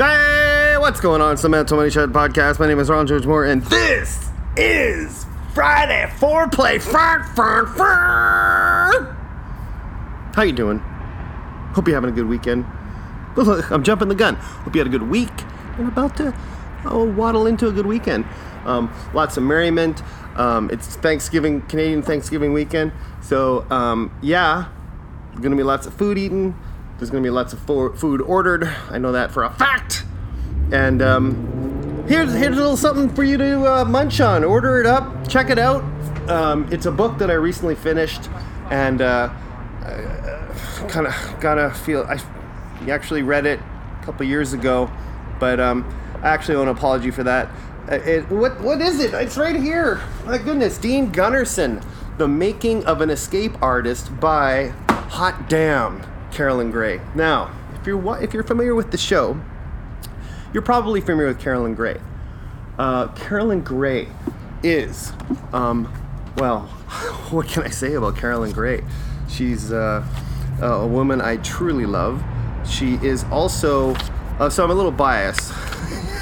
Hey, what's going on? It's the Manitoba Money Shot podcast. My name is Ron George Moore, and this is Friday Foreplay. Fern, fern, fern. How you doing? Hope you're having a good weekend. Look, I'm jumping the gun. Hope you had a good week I'm about to oh, waddle into a good weekend. Um, lots of merriment. Um, it's Thanksgiving, Canadian Thanksgiving weekend. So, um, yeah, gonna be lots of food eaten. There's gonna be lots of fo- food ordered. I know that for a fact. And um, here's here's a little something for you to uh, munch on. Order it up. Check it out. Um, it's a book that I recently finished, and uh, kind of gotta feel. I actually read it a couple years ago, but um, I actually owe an apology for that. Uh, It, what what is it? It's right here. My goodness, Dean Gunnarson, The Making of an Escape Artist by Hot Damn Carolyn Gray. Now, if you're if you're familiar with the show, you're probably familiar with Carolyn Gray. Uh, Carolyn Gray is, um, well, what can I say about Carolyn Gray? She's uh, a woman I truly love. She is also, uh, so I'm a little biased,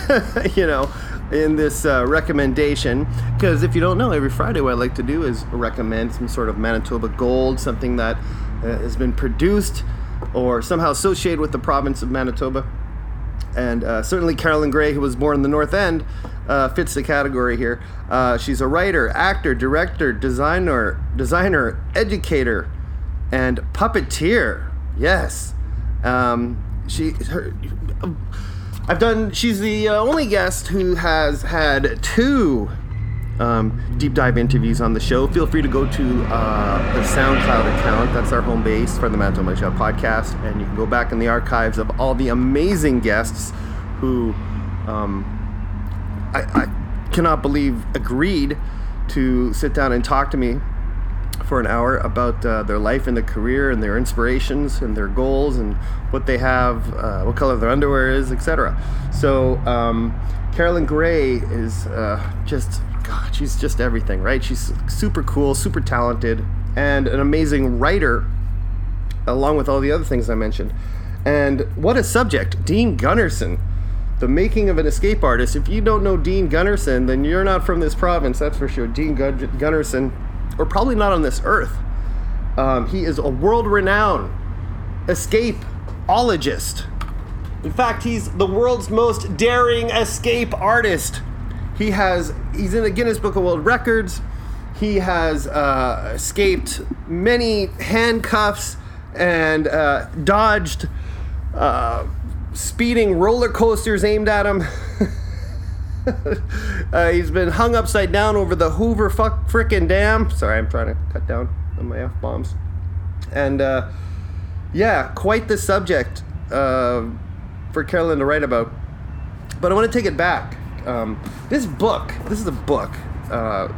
you know, in this uh, recommendation. Because if you don't know, every Friday what I like to do is recommend some sort of Manitoba gold, something that uh, has been produced or somehow associated with the province of Manitoba and uh, certainly Carolyn Gray, who was born in the North End, uh, fits the category here. Uh, she's a writer, actor, director, designer, designer, educator, and puppeteer. Yes, um, she. Her, I've done. She's the uh, only guest who has had two um, deep dive interviews on the show. Feel free to go to uh, the SoundCloud account. That's our home base for the Manitoba Money Shot podcast, and you can go back in the archives of all the amazing guests who um, I, I cannot believe agreed to sit down and talk to me for an hour about uh, their life and their career and their inspirations and their goals and what they have, uh, what color their underwear is, etc. So um, Carolyn Gray is uh, just God, she's just everything, right? She's super cool, super talented, and an amazing writer, along with all the other things I mentioned. And what a subject, Dean Gunnarson. The making of an escape artist. If you don't know Dean Gunnarson, then you're not from this province, that's for sure. Dean Gun- Gunnarson, or probably not on this earth. Um, he is a world renowned escapeologist. In fact, he's the world's most daring escape artist. He has he's in the Guinness Book of World Records. He has uh, escaped many handcuffs and uh, dodged uh, speeding roller coasters aimed at him. uh, he's been hung upside down over the Hoover fuck frickin' dam. Sorry, I'm trying to cut down on my f bombs. And uh, yeah, quite the subject uh, for Carolyn to write about. But I want to take it back. Um, this book, this is a book uh,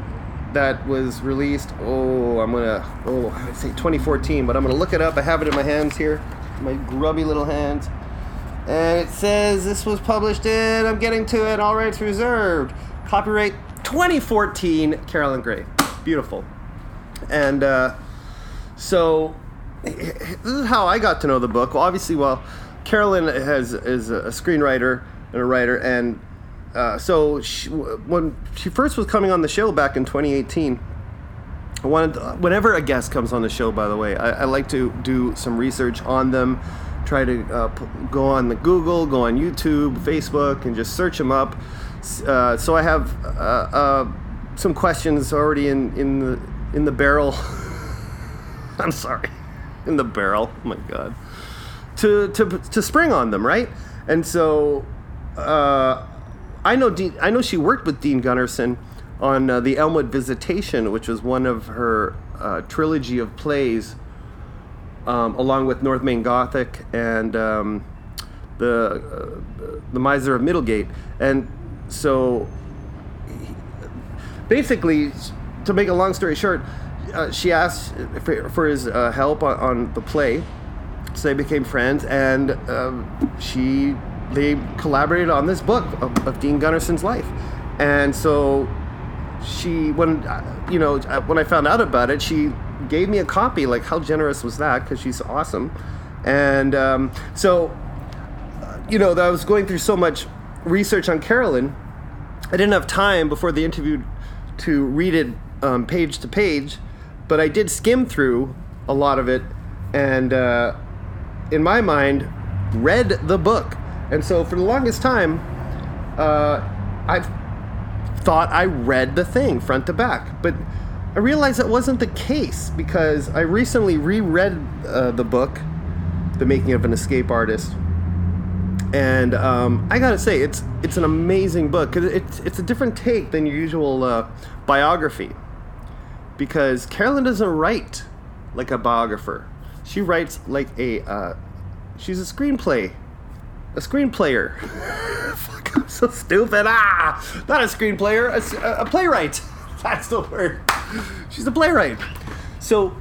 that was released. Oh, I'm gonna. Oh, I would say 2014, but I'm gonna look it up. I have it in my hands here, my grubby little hands. And it says this was published in, I'm getting to it, all rights reserved. Copyright 2014, Carolyn Gray. Beautiful. And uh, so this is how I got to know the book. Well, obviously, well, Carolyn has is a screenwriter and a writer, and uh, so she, when she first was coming on the show back in 2018, I wanted whenever a guest comes on the show. By the way, I, I like to do some research on them, try to uh, p- go on the Google, go on YouTube, Facebook, and just search them up. Uh, so I have uh, uh, some questions already in in the in the barrel. I'm sorry, in the barrel. Oh my god, to to to spring on them, right? And so. Uh, I know I know she worked with Dean Gunnarson on uh, the Elmwood Visitation, which was one of her uh, trilogy of plays, um, along with North Main Gothic and um, the uh, the Miser of Middlegate. And so, basically, to make a long story short, uh, she asked for, for his uh, help on, on the play. So they became friends, and um, she they collaborated on this book of, of Dean Gunnarson's life. And so she, when uh, you know, uh, when I found out about it, she gave me a copy. Like, how generous was that? Because she's awesome. And um, so, you know, I was going through so much research on Carolyn, I didn't have time before the interview to read it um, page to page, but I did skim through a lot of it, and uh, in my mind, read the book. And so for the longest time, uh, I've thought I read the thing front to back, but I realized that wasn't the case because I recently reread uh, the book, The Making of an Escape Artist, and um, I gotta say it's it's an amazing book. Because it's it's a different take than your usual uh, biography. Because Carolyn doesn't write like a biographer. She writes like a uh, she's a screenplay, a screenplayer. Fuck, I'm so stupid. Ah, not a screenplayer, a, a playwright. That's the word. She's a playwright. So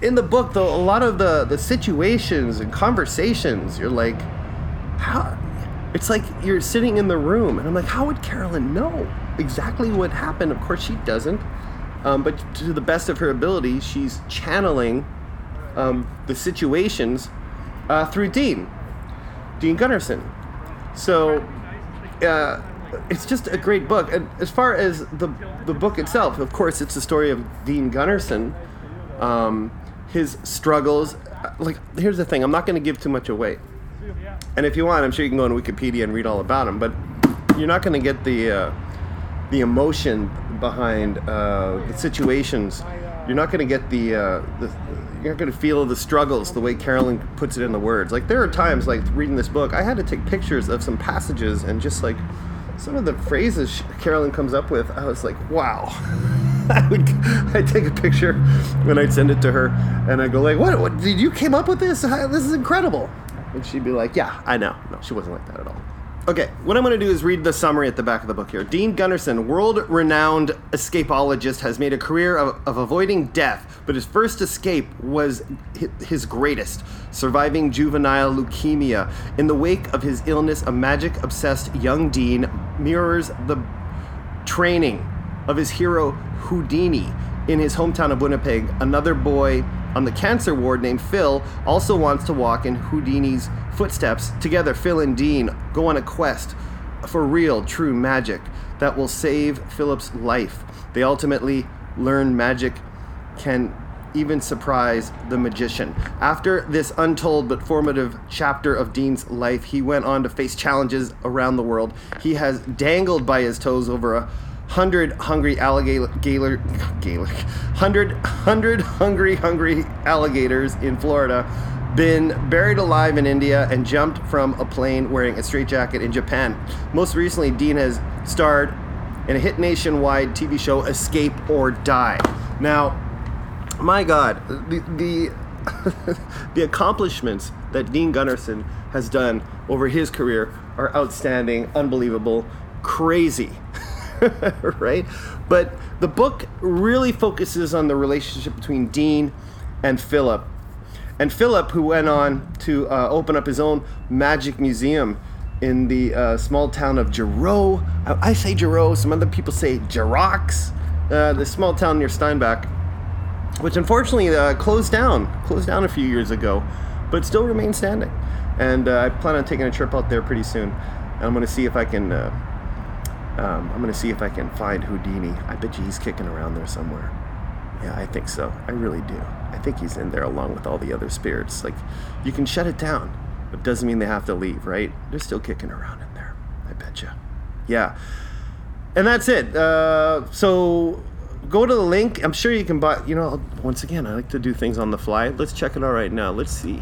in the book, though, a lot of the the situations and conversations, you're like, how? It's like you're sitting in the room, and I'm like, how would Carolyn know exactly what happened? Of course, she doesn't. Um, but to the best of her ability, she's channeling um, the situations uh, through Dean, Dean Gunnarson. So uh, it's just a great book. And as far as the the book itself, of course, it's the story of Dean Gunnarson, um, his struggles. Like, here's the thing: I'm not going to give too much away. And if you want, I'm sure you can go on Wikipedia and read all about him. But you're not going to get the uh, the emotion behind uh, the situations. You're not going to get the, uh, the you're going to feel the struggles the way Carolyn puts it in the words. Like there are times, like reading this book, I had to take pictures of some passages and just like some of the phrases Carolyn comes up with. I was like, wow. I would I'd take a picture and I'd send it to her and I'd go like, what, what did you came up with this? This is incredible. And she'd be like, yeah, I know. No, she wasn't like that at all. Okay, what I'm going to do is read the summary at the back of the book here. Dean Gunnarson, world renowned escapologist, has made a career of, of, avoiding death, but his first escape was his greatest, surviving juvenile leukemia. In the wake of his illness, a magic obsessed young Dean mirrors the training of his hero Houdini in his hometown of Winnipeg. Another boy on the cancer ward named Phil also wants to walk in Houdini's footsteps. Together, Phil and Dean go on a quest for real, true magic that will save Philip's life. They ultimately learn magic can even surprise the magician. After this untold but formative chapter of Dean's life, he went on to face challenges around the world. He has dangled by his toes over a hundred hungry alligator, gator, gator, hundred, hundred hungry, hungry alligators in Florida, been buried alive in India, and jumped from a plane wearing a straitjacket in Japan. Most recently, Dean has starred in a hit nationwide TV show, Escape or Die. Now, my God, the the, the accomplishments that Dean Gunnarson has done over his career are outstanding, unbelievable, crazy. right? But the book really focuses on the relationship between Dean and Philip. And Philip, who went on to uh, open up his own magic museum in the uh, small town of Giroux. I, I say Giroux, some other people say Jarox, uh, the small town near Steinbach, which unfortunately uh, closed down, closed down a few years ago, but still remains standing. And uh, I plan on taking a trip out there pretty soon. I'm going to see if I can uh, um, I'm gonna see if I can find Houdini. I bet you he's kicking around there somewhere. Yeah, I think so. I really do. I think he's in there along with all the other spirits. Like, you can shut it down, but it doesn't mean they have to leave, right? They're still kicking around in there. I bet you. Yeah. And that's it. Uh, so go to the link. I'm sure you can buy. You know, once again, I like to do things on the fly. Let's check it out right now. Let's see.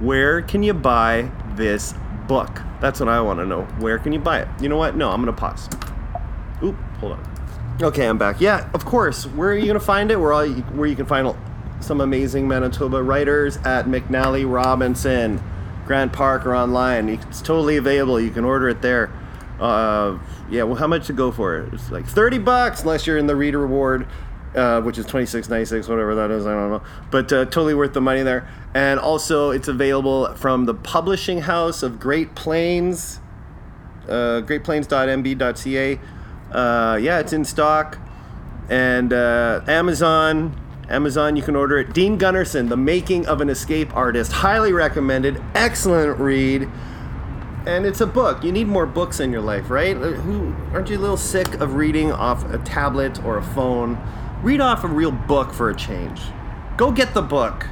Where can you buy this book? That's what I want to know. Where can you buy it? You know what? No, I'm gonna pause. Oop, hold on. Okay, I'm back. Yeah, of course. Where are you gonna find it? Where all you, where you can find some amazing Manitoba writers at McNally Robinson, Grant Park, or online. It's totally available. You can order it there. Uh, yeah. Well, how much to go for it? It's like thirty bucks, unless you're in the reader reward. Uh, which is twenty six ninety six, whatever that is. I don't know, but uh, totally worth the money there. And also, it's available from the publishing house of Great Plains, uh, GreatPlains.mb.ca. Uh, yeah, it's in stock. And uh, Amazon, Amazon, you can order it. Dean Gunnarson, The Making of an Escape Artist, highly recommended. Excellent read. and it's a book. You need more books in your life, right? Uh, Who aren't you a little sick of reading off a tablet or a phone? Read off a real book for a change. Go get the book.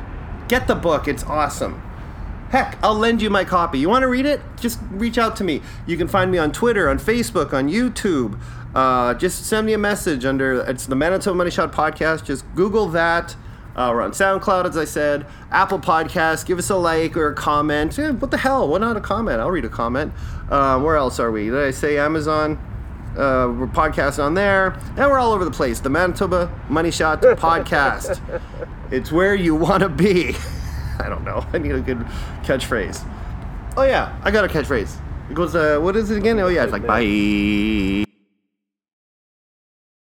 Get the book. It's awesome. Heck, I'll lend you my copy. You want to read it? Just reach out to me. You can find me on Twitter, on Facebook, on YouTube. Uh, just send me a message under it's the Manitoba Money Shot podcast. Just Google that. Uh, we're on SoundCloud, as I said, Apple Podcasts. Give us a like or a comment. What the hell? Why not a comment? I'll read a comment. Um, where else are we? Did I say Amazon? Uh, we're podcasting on there, and we're all over the place. The Manitoba Money Shot podcast. it's where you want to be. I don't know. I need a good catchphrase. Oh yeah, I got a catchphrase. It goes. Uh, what is it again? Oh yeah, it's like bye.